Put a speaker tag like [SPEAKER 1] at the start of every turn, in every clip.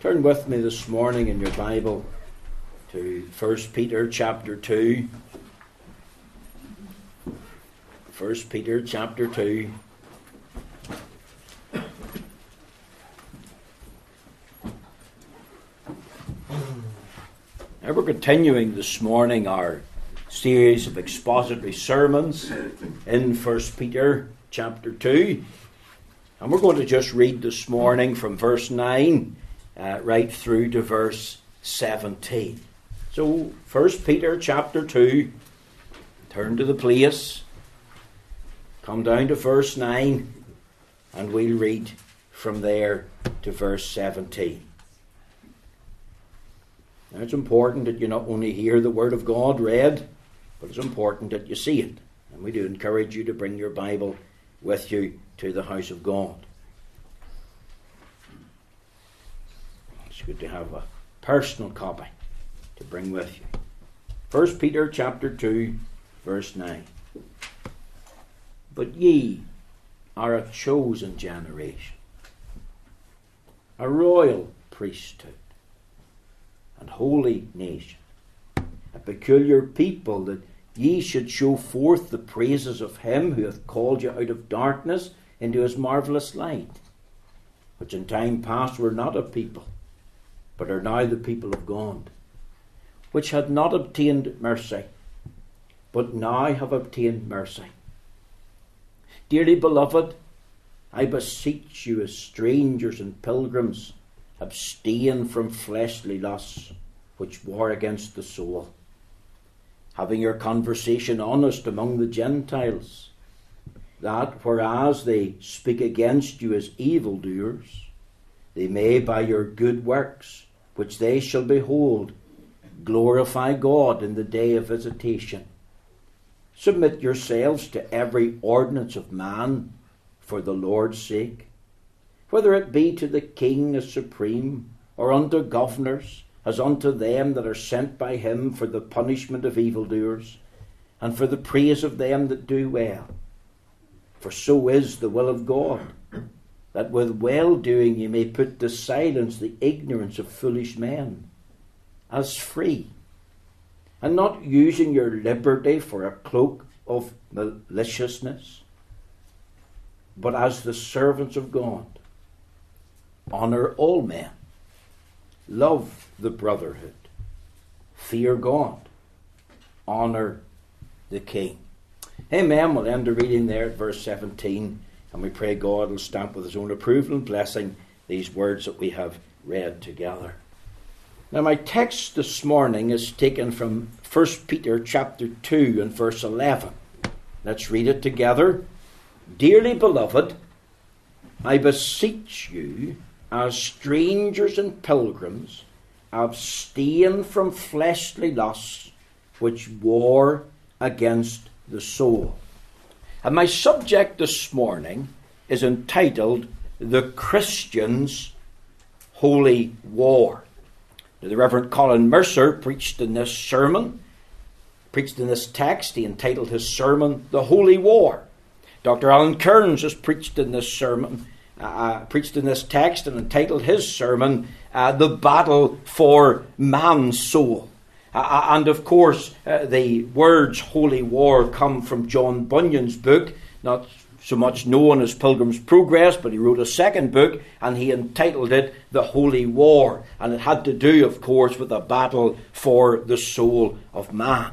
[SPEAKER 1] Turn with me this morning in your Bible to 1 Peter chapter 2. 1 Peter chapter 2. Now we're continuing this morning our series of expository sermons in 1 Peter chapter 2. And we're going to just read this morning from verse 9 uh, right through to verse 17. So, First Peter chapter 2, turn to the place, come down to verse 9, and we'll read from there to verse 17. Now, it's important that you not only hear the Word of God read, but it's important that you see it. And we do encourage you to bring your Bible with you to the house of God. It's good to have a personal copy to bring with you. 1 Peter chapter 2, verse 9. But ye are a chosen generation, a royal priesthood, and holy nation, a peculiar people, that ye should show forth the praises of him who hath called you out of darkness into his marvellous light, which in time past were not a people but are now the people of God, which had not obtained mercy, but now have obtained mercy. Dearly beloved, I beseech you as strangers and pilgrims, abstain from fleshly lusts which war against the soul, having your conversation honest among the Gentiles, that whereas they speak against you as evildoers, they may by your good works which they shall behold, glorify God in the day of visitation. Submit yourselves to every ordinance of man for the Lord's sake, whether it be to the king as supreme, or unto governors, as unto them that are sent by him for the punishment of evildoers, and for the praise of them that do well. For so is the will of God that with well doing you may put to silence the ignorance of foolish men, as free, and not using your liberty for a cloak of maliciousness, but as the servants of God. Honour all men, love the brotherhood, fear God, honour the king. Amen. We'll end the reading there at verse 17. And we pray God will stamp with His own approval and blessing these words that we have read together. Now, my text this morning is taken from 1 Peter chapter 2 and verse 11. Let's read it together. Dearly beloved, I beseech you, as strangers and pilgrims, abstain from fleshly lusts which war against the soul. And my subject this morning is entitled The Christian's Holy War. The Reverend Colin Mercer preached in this sermon, preached in this text, he entitled his sermon The Holy War. Dr. Alan Cairns has preached in this sermon, uh, uh, preached in this text, and entitled his sermon uh, The Battle for Man's Soul. Uh, and of course, uh, the words holy war come from John Bunyan's book, not so much known as Pilgrim's Progress, but he wrote a second book and he entitled it The Holy War. And it had to do, of course, with a battle for the soul of man.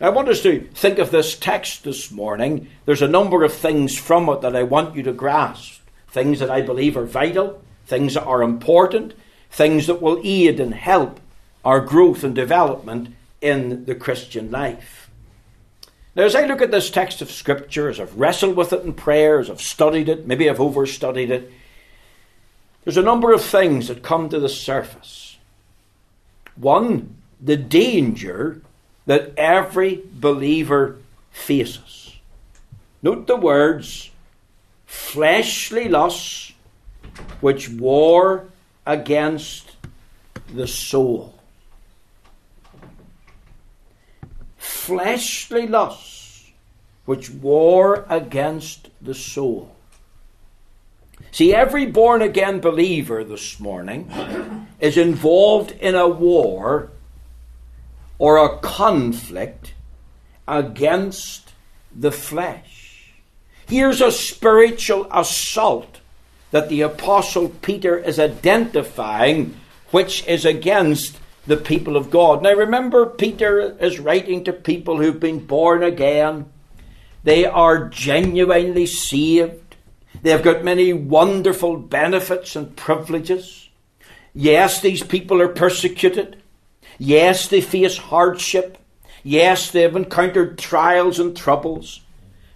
[SPEAKER 1] I want us to think of this text this morning. There's a number of things from it that I want you to grasp. Things that I believe are vital, things that are important, things that will aid and help our growth and development in the Christian life. Now, as I look at this text of Scripture, as I've wrestled with it in prayer, as I've studied it, maybe I've overstudied it, there's a number of things that come to the surface. One, the danger that every believer faces. Note the words fleshly lusts which war against the soul. Fleshly lusts which war against the soul. See, every born again believer this morning is involved in a war or a conflict against the flesh. Here's a spiritual assault that the Apostle Peter is identifying, which is against the people of God. Now remember, Peter is writing to people who've been born again. They are genuinely saved. They've got many wonderful benefits and privileges. Yes, these people are persecuted. Yes, they face hardship. Yes, they've encountered trials and troubles.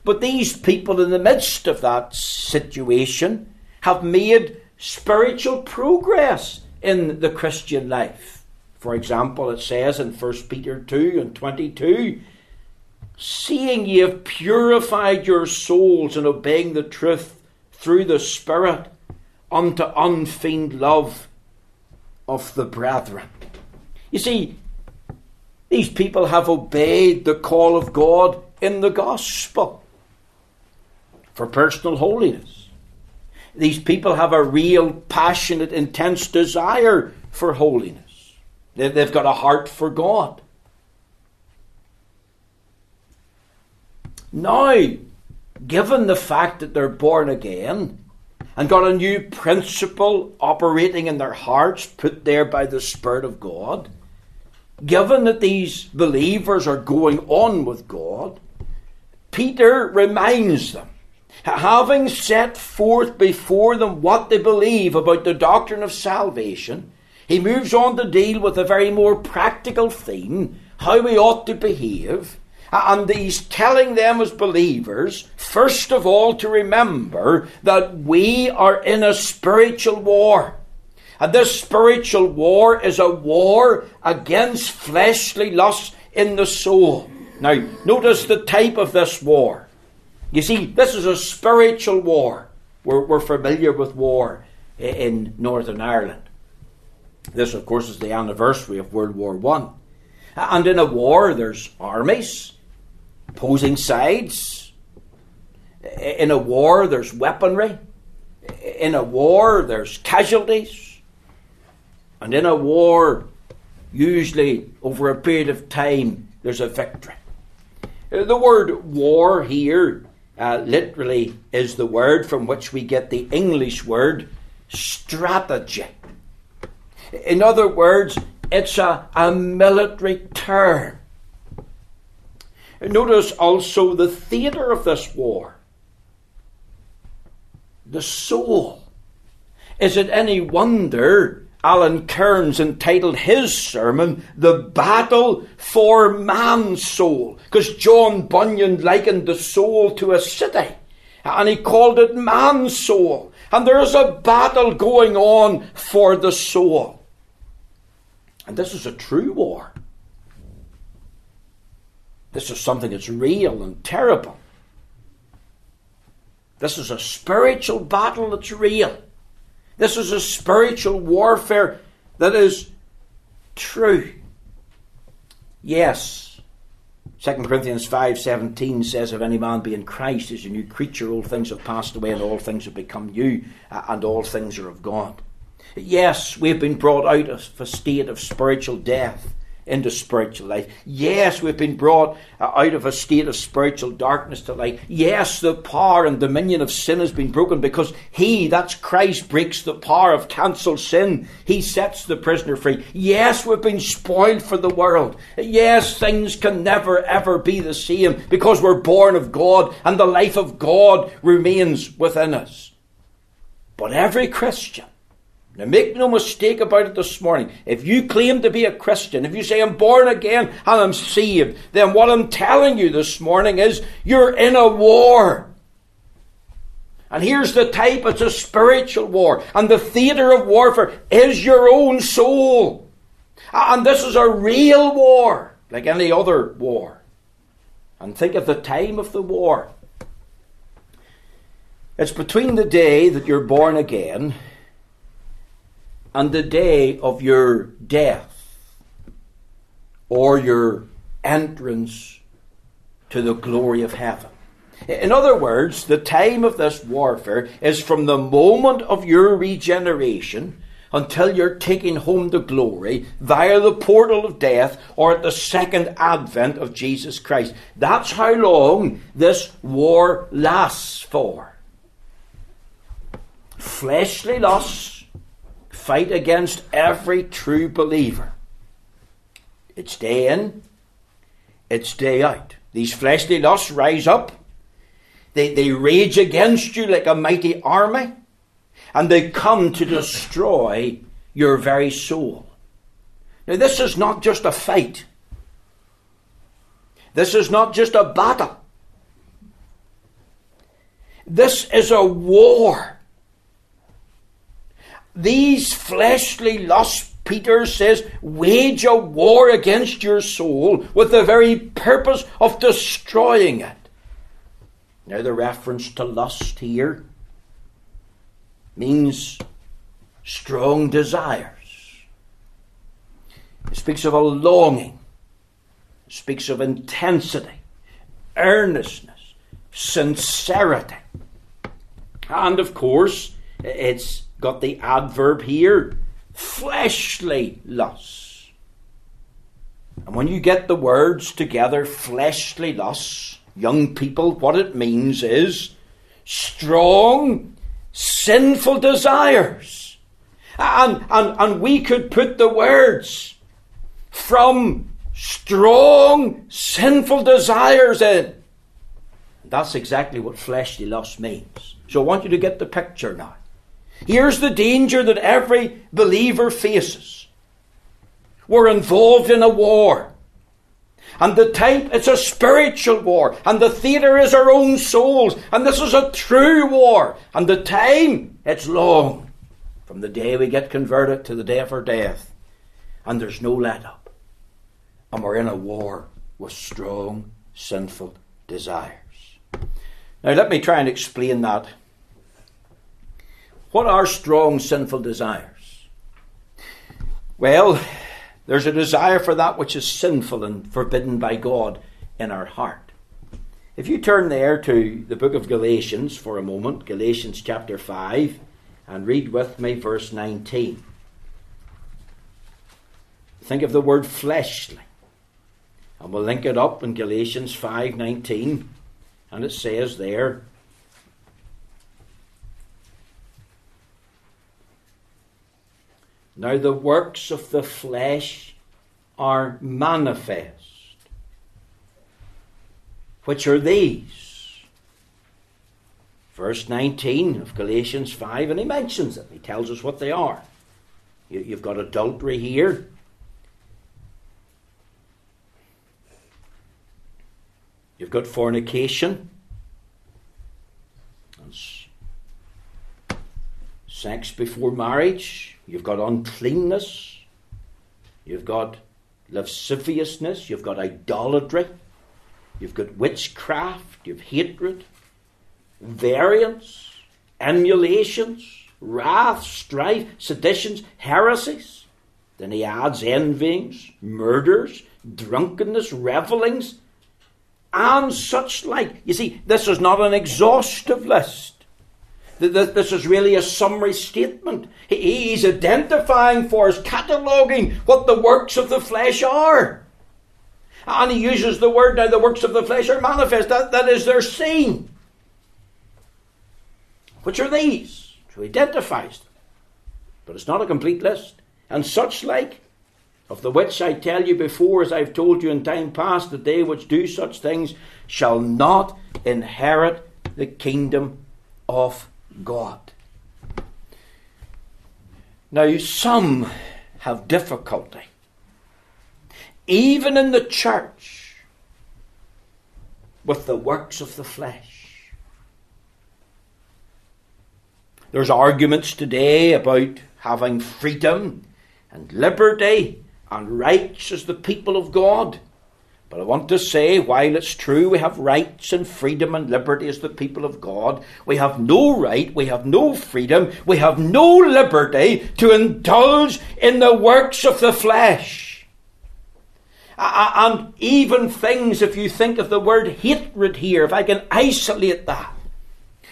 [SPEAKER 1] But these people, in the midst of that situation, have made spiritual progress in the Christian life. For example, it says in 1 Peter 2 and 22 Seeing ye have purified your souls in obeying the truth through the Spirit unto unfeigned love of the brethren. You see, these people have obeyed the call of God in the gospel for personal holiness. These people have a real, passionate, intense desire for holiness. They've got a heart for God. Now, given the fact that they're born again and got a new principle operating in their hearts, put there by the Spirit of God, given that these believers are going on with God, Peter reminds them, having set forth before them what they believe about the doctrine of salvation, he moves on to deal with a very more practical theme how we ought to behave. And he's telling them as believers, first of all, to remember that we are in a spiritual war. And this spiritual war is a war against fleshly lusts in the soul. Now, notice the type of this war. You see, this is a spiritual war. We're, we're familiar with war in Northern Ireland. This, of course, is the anniversary of World War One. And in a war, there's armies, opposing sides. In a war, there's weaponry. In a war, there's casualties. And in a war, usually over a period of time, there's a victory. The word war here uh, literally is the word from which we get the English word strategy. In other words, it's a, a military term. Notice also the theatre of this war the soul. Is it any wonder Alan Cairns entitled his sermon, The Battle for Man's Soul, because John Bunyan likened the soul to a city, and he called it Mansoul. And there is a battle going on for the soul. And this is a true war. This is something that's real and terrible. This is a spiritual battle that's real. This is a spiritual warfare that is true. Yes. 2 Corinthians 5:17 says if any man be in Christ is a new creature all things have passed away and all things have become new uh, and all things are of God. Yes, we've been brought out of a state of spiritual death into spiritual life. Yes, we've been brought uh, out of a state of spiritual darkness to light. Yes, the power and dominion of sin has been broken because He, that's Christ, breaks the power of cancelled sin. He sets the prisoner free. Yes, we've been spoiled for the world. Yes, things can never ever be the same because we're born of God and the life of God remains within us. But every Christian now, make no mistake about it this morning. If you claim to be a Christian, if you say, I'm born again and I'm saved, then what I'm telling you this morning is you're in a war. And here's the type it's a spiritual war. And the theatre of warfare is your own soul. And this is a real war, like any other war. And think of the time of the war. It's between the day that you're born again and the day of your death or your entrance to the glory of heaven. In other words, the time of this warfare is from the moment of your regeneration until you're taken home to glory via the portal of death or at the second advent of Jesus Christ. That's how long this war lasts for. Fleshly lusts fight against every true believer. It's day in, it's day out. These fleshly lusts rise up they, they rage against you like a mighty army, and they come to destroy your very soul. Now, this is not just a fight. This is not just a battle. This is a war. These fleshly lusts, Peter says, wage a war against your soul with the very purpose of destroying it. Now, the reference to lust here means strong desires. It speaks of a longing, it speaks of intensity, earnestness, sincerity. And of course, it's got the adverb here fleshly lusts. And when you get the words together, fleshly lusts, young people, what it means is strong, sinful desires. And, and, and we could put the words from strong, sinful desires in. That's exactly what fleshly lust means. So I want you to get the picture now. Here's the danger that every believer faces. We're involved in a war. And the type, it's a spiritual war. And the theatre is our own souls. And this is a true war. And the time, it's long. From the day we get converted to the day of our death. And there's no let up. And we're in a war with strong, sinful desires. Now, let me try and explain that. What are strong, sinful desires? Well, there's a desire for that which is sinful and forbidden by God in our heart. If you turn there to the book of Galatians for a moment, Galatians chapter 5, and read with me verse 19. Think of the word fleshly. And we'll link it up in Galatians 5:19 and it says there Now the works of the flesh are manifest. Which are these? Verse 19 of Galatians 5, and he mentions them. He tells us what they are. You've got adultery here. You've got fornication. That's sex before marriage. You've got uncleanness. You've got lasciviousness. You've got idolatry. You've got witchcraft. You've hatred, variance, emulations, wrath, strife, seditions, heresies. Then he adds envyings, murders, drunkenness, revellings, and such like. You see, this is not an exhaustive list. This is really a summary statement. He's identifying for us, cataloguing what the works of the flesh are. And he uses the word now, the works of the flesh are manifest. That, that is, they're seen. Which are these? So he identifies them. But it's not a complete list. And such like, of the which I tell you before, as I've told you in time past, that they which do such things shall not inherit the kingdom of God. Now, some have difficulty, even in the church, with the works of the flesh. There's arguments today about having freedom and liberty and rights as the people of God. But I want to say, while it's true we have rights and freedom and liberty as the people of God, we have no right, we have no freedom, we have no liberty to indulge in the works of the flesh. And even things, if you think of the word hatred here, if I can isolate that,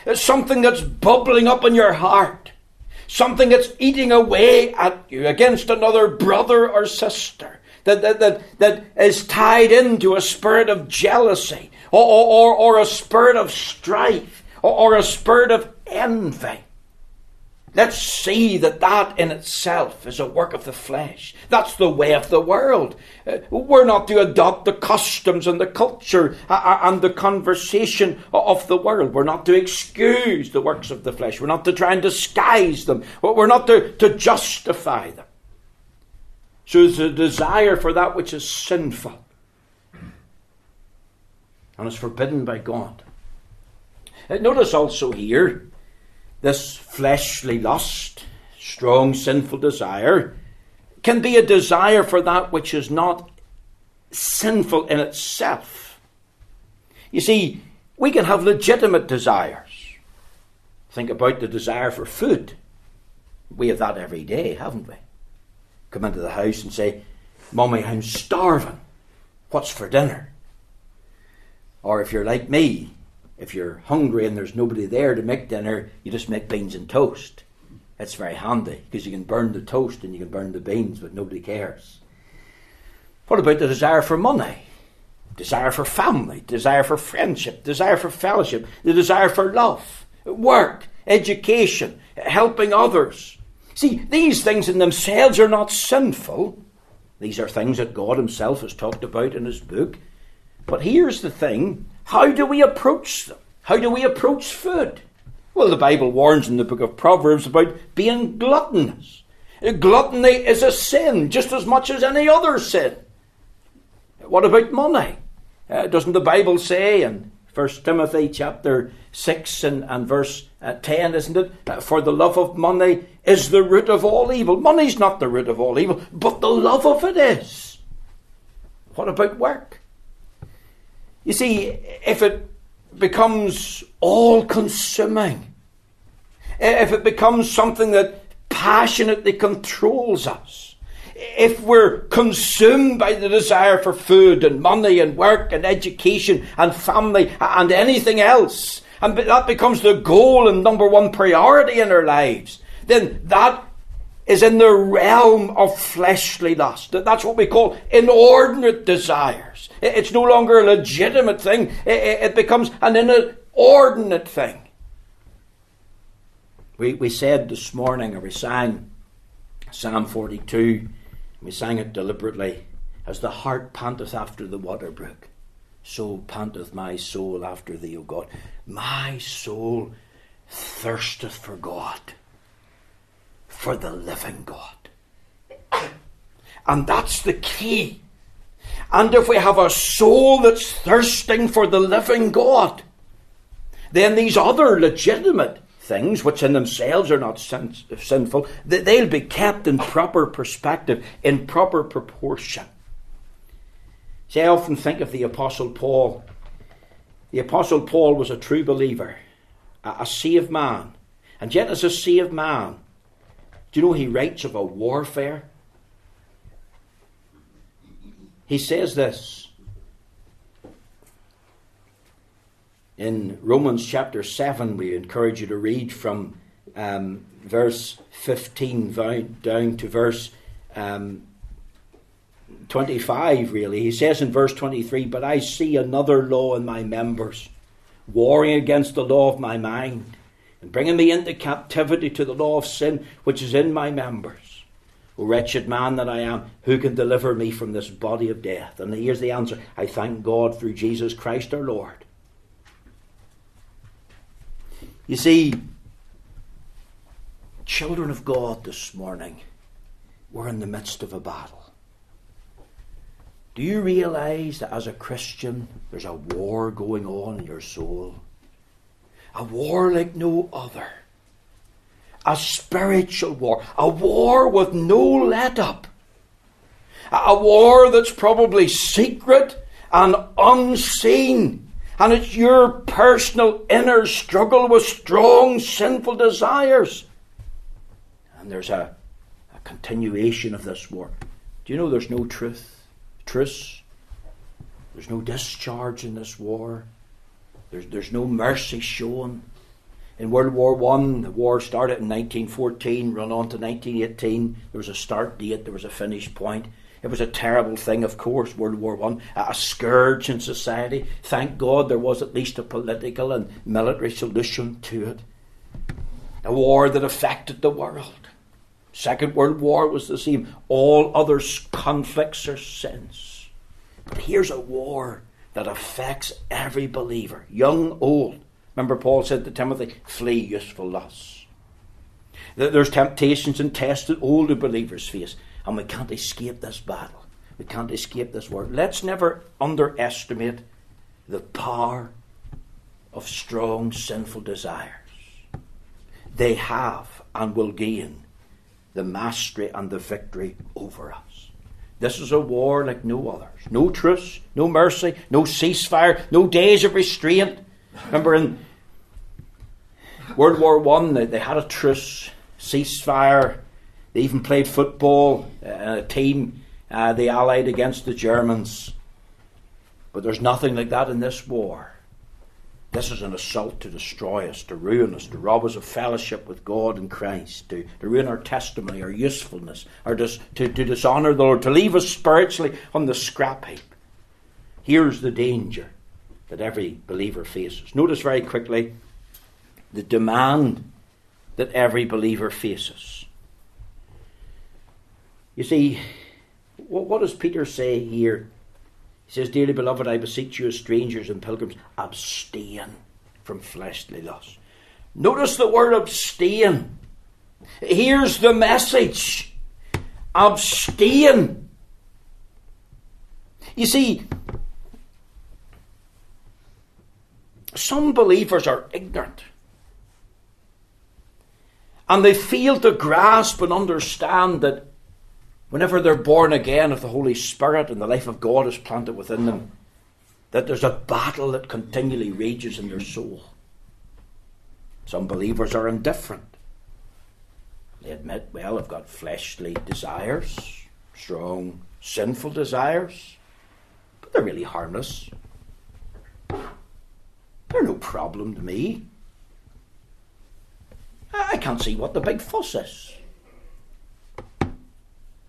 [SPEAKER 1] it's something that's bubbling up in your heart, something that's eating away at you against another brother or sister. That, that, that, that is tied into a spirit of jealousy or, or, or a spirit of strife or, or a spirit of envy. Let's see that that in itself is a work of the flesh. That's the way of the world. Uh, we're not to adopt the customs and the culture uh, uh, and the conversation of the world. We're not to excuse the works of the flesh. We're not to try and disguise them. We're not to, to justify them. So it's a desire for that which is sinful and is forbidden by God. Notice also here this fleshly lust, strong sinful desire, can be a desire for that which is not sinful in itself. You see, we can have legitimate desires. Think about the desire for food. We have that every day, haven't we? Come into the house and say, Mummy, I'm starving. What's for dinner? Or if you're like me, if you're hungry and there's nobody there to make dinner, you just make beans and toast. It's very handy because you can burn the toast and you can burn the beans, but nobody cares. What about the desire for money? Desire for family, desire for friendship, desire for fellowship, the desire for love, work, education, helping others. See, these things in themselves are not sinful. These are things that God Himself has talked about in His book. But here's the thing how do we approach them? How do we approach food? Well, the Bible warns in the book of Proverbs about being gluttonous. Gluttony is a sin just as much as any other sin. What about money? Uh, doesn't the Bible say in 1 Timothy chapter 6 and, and verse uh, 10, isn't it? Uh, For the love of money is the root of all evil. Money's not the root of all evil, but the love of it is. What about work? You see, if it becomes all consuming, if it becomes something that passionately controls us, if we're consumed by the desire for food and money and work and education and family and anything else, and that becomes the goal and number one priority in our lives, then that is in the realm of fleshly lust. That's what we call inordinate desires. It's no longer a legitimate thing, it becomes an inordinate thing. We, we said this morning, or we sang Psalm 42, we sang it deliberately, as the hart panteth after the water brook, so panteth my soul after thee, O God. My soul thirsteth for God for the living God. And that's the key. And if we have a soul that's thirsting for the living God, then these other legitimate things, which in themselves are not sin- sinful, they'll be kept in proper perspective, in proper proportion. See, I often think of the Apostle Paul. The Apostle Paul was a true believer, a, a saved man. And yet, as a saved man, do you know he writes of a warfare? He says this in Romans chapter 7. We encourage you to read from um, verse 15 down to verse um, 25, really. He says in verse 23 But I see another law in my members, warring against the law of my mind and bringing me into captivity to the law of sin which is in my members. O wretched man that I am, who can deliver me from this body of death? And here's the answer I thank God through Jesus Christ our Lord. You see, children of God this morning, we're in the midst of a battle. Do you realize that as a Christian, there's a war going on in your soul? a war like no other. A spiritual war, a war with no let up. A war that's probably secret and unseen. And it's your personal inner struggle with strong sinful desires. And there's a, a continuation of this war. Do you know there's no truth? truce. There's no discharge in this war. There's, there's no mercy shown. In World War One, the war started in 1914, run on to 1918. There was a start date, there was a finish point. It was a terrible thing, of course, World War One, a scourge in society. Thank God there was at least a political and military solution to it. A war that affected the world. Second World War was the same. All other conflicts are since. But here's a war that affects every believer, young, old. Remember, Paul said to Timothy, flee useful lusts. There's temptations and tests that older believers face, and we can't escape this battle. We can't escape this war. Let's never underestimate the power of strong sinful desires. They have and will gain the mastery and the victory over us. This is a war like no others. No truce, no mercy, no ceasefire, no days of restraint. Remember in World War One, they, they had a truce, ceasefire. They even played football. Uh, a team uh, they allied against the Germans. But there's nothing like that in this war. This is an assault to destroy us, to ruin us, to rob us of fellowship with God and Christ, to, to ruin our testimony, our usefulness, or to, to, to dishonour the Lord, to leave us spiritually on the scrap heap. Here's the danger that every believer faces. Notice very quickly the demand that every believer faces. You see, what, what does Peter say here? He says, Dearly beloved, I beseech you as strangers and pilgrims, abstain from fleshly lust. Notice the word abstain. Here's the message abstain. You see, some believers are ignorant. And they fail to grasp and understand that whenever they're born again of the Holy Spirit and the life of God is planted within them, that there's a battle that continually rages in their soul. Some believers are indifferent. They admit, well, I've got fleshly desires, strong, sinful desires, but they're really harmless. They're no problem to me. I can't see what the big fuss is.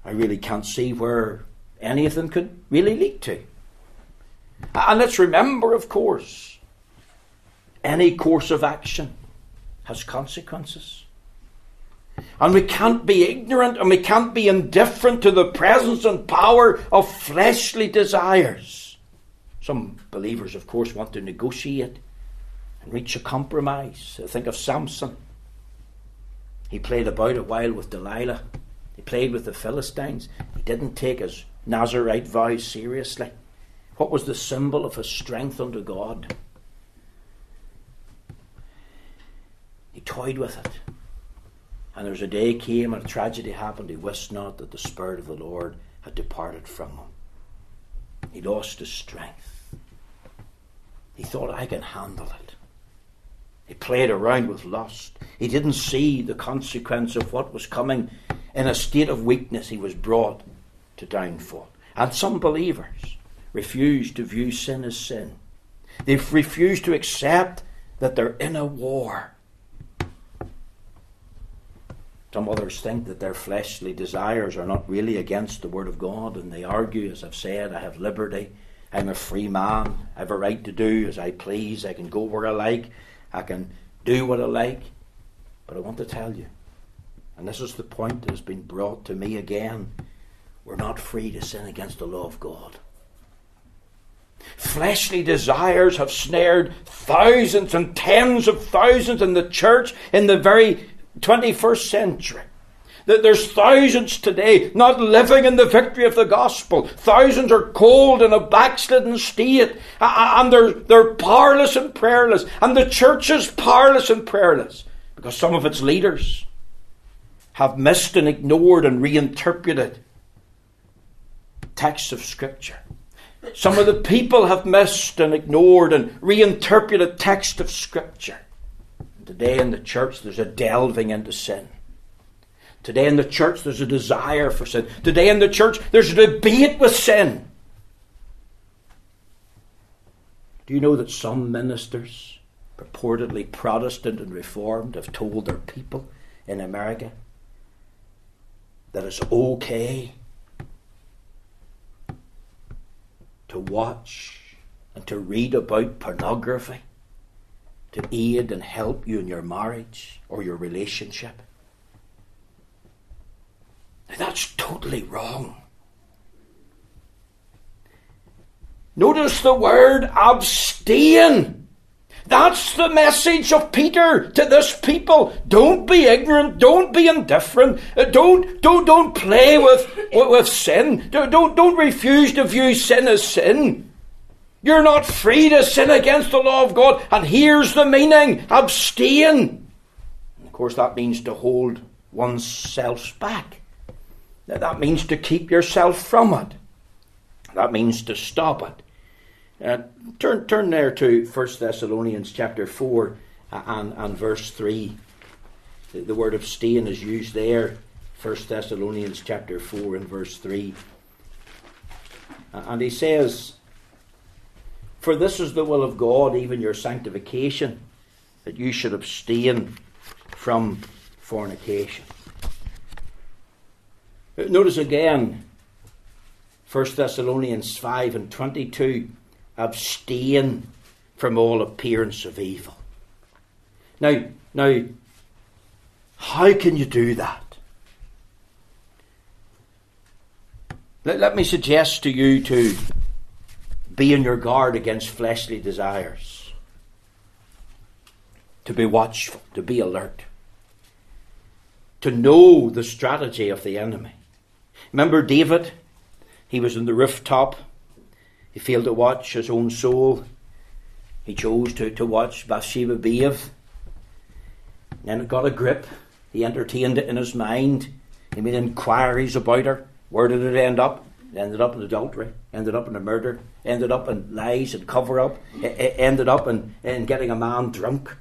[SPEAKER 1] I really can't see where any of them could really lead to. And let's remember, of course, any course of action has consequences. And we can't be ignorant and we can't be indifferent to the presence and power of fleshly desires. Some believers, of course, want to negotiate and reach a compromise. Think of Samson. He played about a while with Delilah. He played with the Philistines. He didn't take his Nazarite vows seriously. What was the symbol of his strength under God? He toyed with it. And there was a day came and a tragedy happened. He wist not that the Spirit of the Lord had departed from him. He lost his strength. He thought, I can handle it. He played around with lust. He didn't see the consequence of what was coming. In a state of weakness, he was brought to downfall. And some believers refuse to view sin as sin. They've refused to accept that they're in a war. Some others think that their fleshly desires are not really against the Word of God, and they argue, as I've said, I have liberty, I'm a free man, I have a right to do as I please, I can go where I like, I can do what I like. But I want to tell you, and this is the point that has been brought to me again we're not free to sin against the law of God. Fleshly desires have snared thousands and tens of thousands in the church in the very 21st century. That there's thousands today not living in the victory of the gospel. Thousands are cold in a backslidden state, and they're, they're powerless and prayerless. And the church is powerless and prayerless because some of its leaders have missed and ignored and reinterpreted texts of Scripture. Some of the people have missed and ignored and reinterpreted texts of Scripture. Today in the church, there's a delving into sin. Today in the church, there's a desire for sin. Today in the church, there's a debate with sin. Do you know that some ministers, purportedly Protestant and Reformed, have told their people in America that it's okay to watch and to read about pornography to aid and help you in your marriage or your relationship? Now, that's totally wrong. Notice the word abstain. That's the message of Peter to this people. Don't be ignorant. Don't be indifferent. Uh, don't, don't, don't play with, with sin. Don't, don't refuse to view sin as sin. You're not free to sin against the law of God. And here's the meaning abstain. of course, that means to hold oneself back. That means to keep yourself from it. That means to stop it. Uh, turn, turn there to 1 Thessalonians chapter 4 uh, and, and verse 3. The, the word abstain is used there. 1 Thessalonians chapter 4 and verse 3. Uh, and he says, For this is the will of God, even your sanctification, that you should abstain from fornication. Uh, notice again, 1 Thessalonians 5 and 22 abstain from all appearance of evil. Now, now, how can you do that? Let, let me suggest to you to be on your guard against fleshly desires, to be watchful, to be alert, to know the strategy of the enemy. Remember David? He was on the rooftop he failed to watch his own soul. He chose to, to watch Bathsheba bathe. Then it got a grip. He entertained it in his mind. He made inquiries about her. Where did it end up? It ended up in adultery, ended up in a murder, ended up in lies and cover up, it ended up in, in getting a man drunk.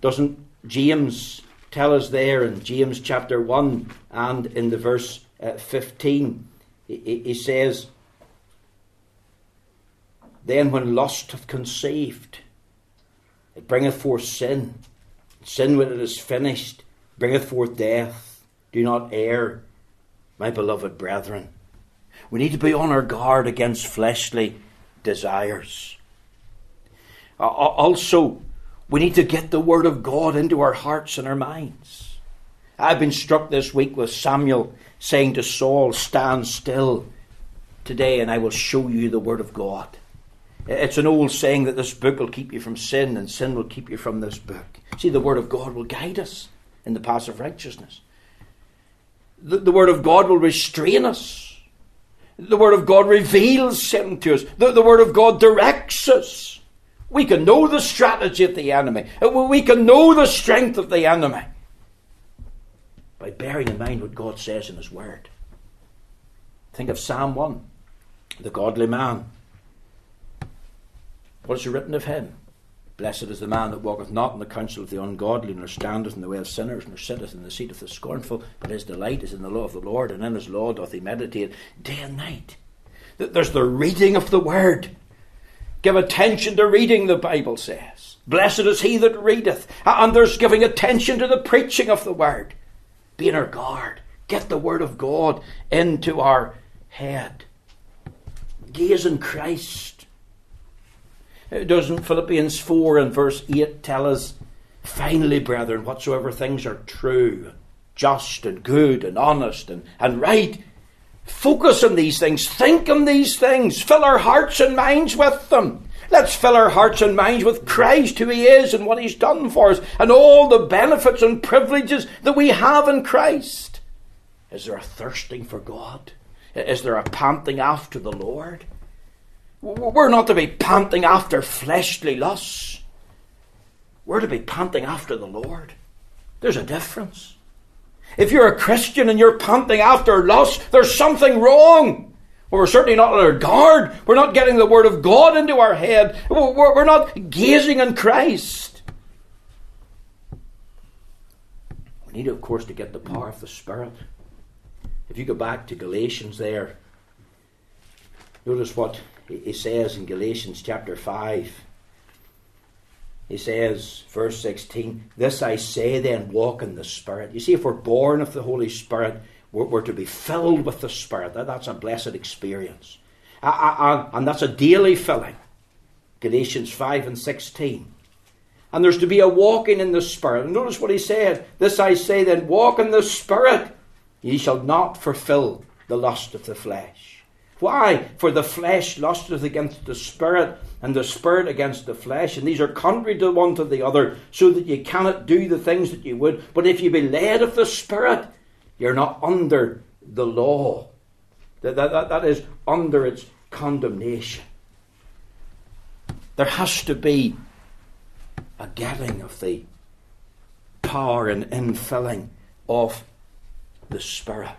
[SPEAKER 1] Doesn't James tell us there in James chapter 1 and in the verse uh, 15 he, he says, Then when lust hath conceived, it bringeth forth sin. Sin, when it is finished, bringeth forth death. Do not err, my beloved brethren. We need to be on our guard against fleshly desires. Also, we need to get the Word of God into our hearts and our minds. I've been struck this week with Samuel saying to Saul, Stand still today and I will show you the Word of God. It's an old saying that this book will keep you from sin and sin will keep you from this book. See, the Word of God will guide us in the path of righteousness. The, the Word of God will restrain us. The Word of God reveals sin to us. The, the Word of God directs us. We can know the strategy of the enemy. We can know the strength of the enemy by bearing in mind what God says in His Word. Think of Psalm 1, the godly man. What is written of him? Blessed is the man that walketh not in the counsel of the ungodly, nor standeth in the way of sinners, nor sitteth in the seat of the scornful, but his delight is in the law of the Lord, and in his law doth he meditate day and night. There's the reading of the word. Give attention to reading, the Bible says. Blessed is he that readeth. And there's giving attention to the preaching of the word. Be in our guard. Get the Word of God into our head. Gaze in Christ. Doesn't Philippians 4 and verse 8 tell us, finally, brethren, whatsoever things are true, just and good and honest and, and right, focus on these things, think on these things, fill our hearts and minds with them. Let's fill our hearts and minds with Christ, who He is and what He's done for us, and all the benefits and privileges that we have in Christ. Is there a thirsting for God? Is there a panting after the Lord? We're not to be panting after fleshly lusts. We're to be panting after the Lord. There's a difference. If you're a Christian and you're panting after lust, there's something wrong. We're certainly not on our guard. We're not getting the Word of God into our head. We're, not gazing on Christ. We need, of course, to get the power of the Spirit. If you go back to Galatians there, Notice what he says in Galatians chapter 5. He says, verse 16, This I say then, walk in the Spirit. You see, if we're born of the Holy Spirit, we're, we're to be filled with the Spirit. That, that's a blessed experience. and that's a daily filling. Galatians 5 and 16. And there's to be a walking in the Spirit. And notice what he said. This I say then, walk in the Spirit. Ye shall not fulfill the lust of the flesh. Why? For the flesh lusteth against the spirit, and the spirit against the flesh, and these are contrary to one to the other, so that ye cannot do the things that you would. But if ye be led of the spirit, you're not under the law. That, that, that is under its condemnation. There has to be a getting of the power and infilling of the Spirit.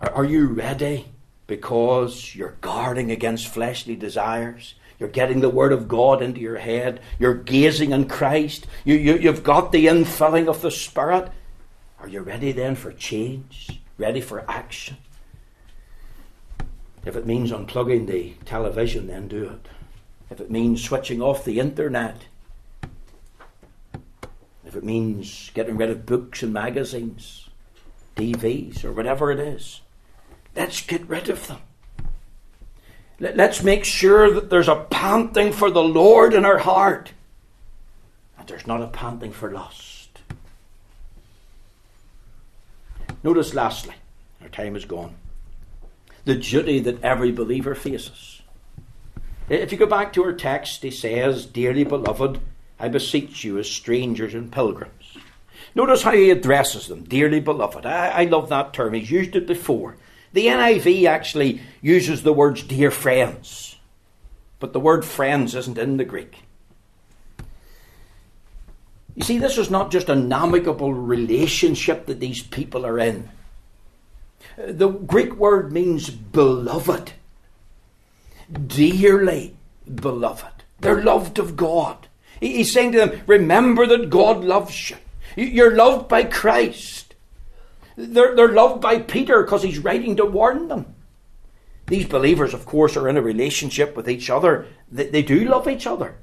[SPEAKER 1] Are you ready? Because you're guarding against fleshly desires. You're getting the Word of God into your head. You're gazing on Christ. You, you, you've got the infilling of the Spirit. Are you ready then for change? Ready for action? If it means unplugging the television, then do it. If it means switching off the internet, if it means getting rid of books and magazines, TVs, or whatever it is, Let's get rid of them. Let's make sure that there's a panting for the Lord in our heart, and there's not a panting for lust. Notice, lastly, our time is gone, the duty that every believer faces. If you go back to our text, he says, Dearly beloved, I beseech you as strangers and pilgrims. Notice how he addresses them, dearly beloved. I, I love that term. He's used it before. The NIV actually uses the words dear friends, but the word friends isn't in the Greek. You see, this is not just an amicable relationship that these people are in. The Greek word means beloved, dearly beloved. They're loved of God. He's saying to them, Remember that God loves you. You're loved by Christ. They're, they're loved by Peter because he's writing to warn them. These believers, of course, are in a relationship with each other. They, they do love each other.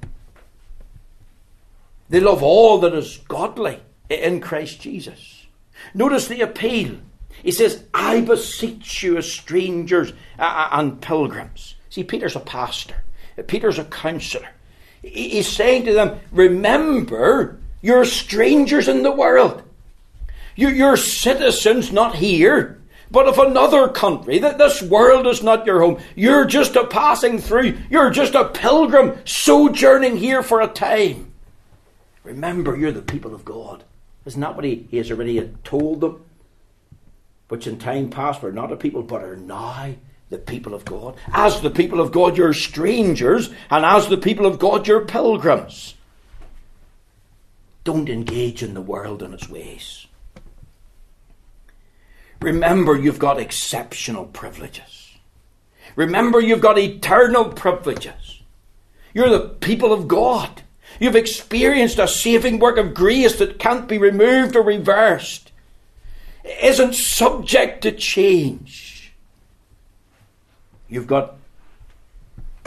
[SPEAKER 1] They love all that is godly in Christ Jesus. Notice the appeal. He says, I beseech you as strangers uh, uh, and pilgrims. See, Peter's a pastor, Peter's a counselor. He's saying to them, Remember, you're strangers in the world. You're citizens not here, but of another country. That this world is not your home. You're just a passing through. You're just a pilgrim sojourning here for a time. Remember, you're the people of God. Isn't that what he, he has already told them? Which in time past were not a people, but are now the people of God. As the people of God, you're strangers, and as the people of God, you're pilgrims. Don't engage in the world and its ways. Remember, you've got exceptional privileges. Remember, you've got eternal privileges. You're the people of God. You've experienced a saving work of grace that can't be removed or reversed, it isn't subject to change. You've got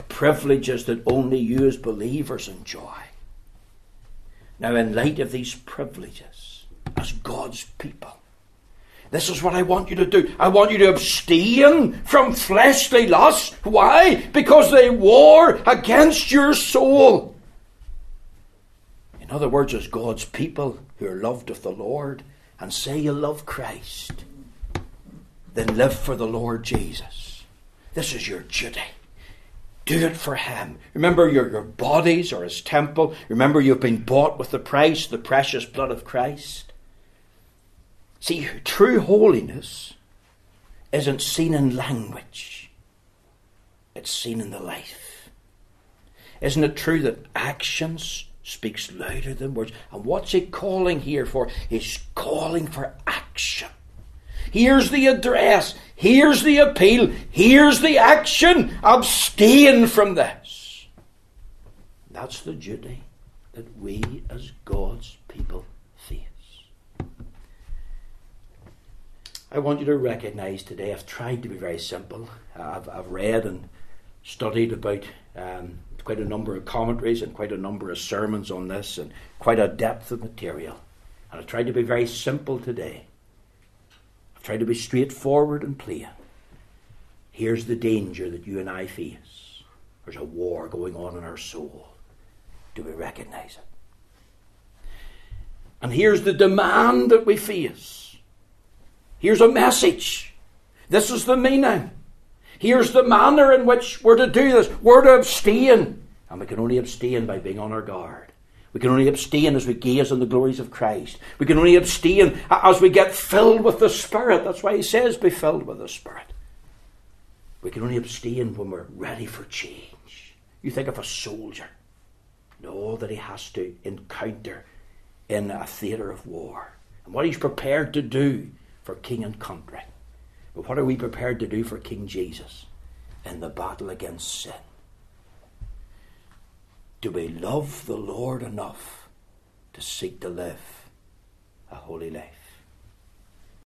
[SPEAKER 1] privileges that only you as believers enjoy. Now, in light of these privileges, as God's people, this is what I want you to do. I want you to abstain from fleshly lusts. Why? Because they war against your soul. In other words, as God's people who are loved of the Lord and say you love Christ, then live for the Lord Jesus. This is your duty. Do it for Him. Remember, your, your bodies are His temple. Remember, you've been bought with the price, the precious blood of Christ. See, true holiness isn't seen in language, it's seen in the life. Isn't it true that actions speaks louder than words? And what's he calling here for? He's calling for action. Here's the address. Here's the appeal. Here's the action. Abstain from this. That's the duty that we as God's people face. I want you to recognize today, I've tried to be very simple. I've, I've read and studied about um, quite a number of commentaries and quite a number of sermons on this and quite a depth of material. And I've tried to be very simple today. I've tried to be straightforward and plain. Here's the danger that you and I face. There's a war going on in our soul. Do we recognize it? And here's the demand that we face. Here's a message. This is the meaning. Here's the manner in which we're to do this. We're to abstain. And we can only abstain by being on our guard. We can only abstain as we gaze on the glories of Christ. We can only abstain as we get filled with the Spirit. That's why he says, be filled with the Spirit. We can only abstain when we're ready for change. You think of a soldier, know that he has to encounter in a theatre of war and what he's prepared to do for king and country. But what are we prepared to do for King Jesus in the battle against sin? Do we love the Lord enough to seek to live a holy life?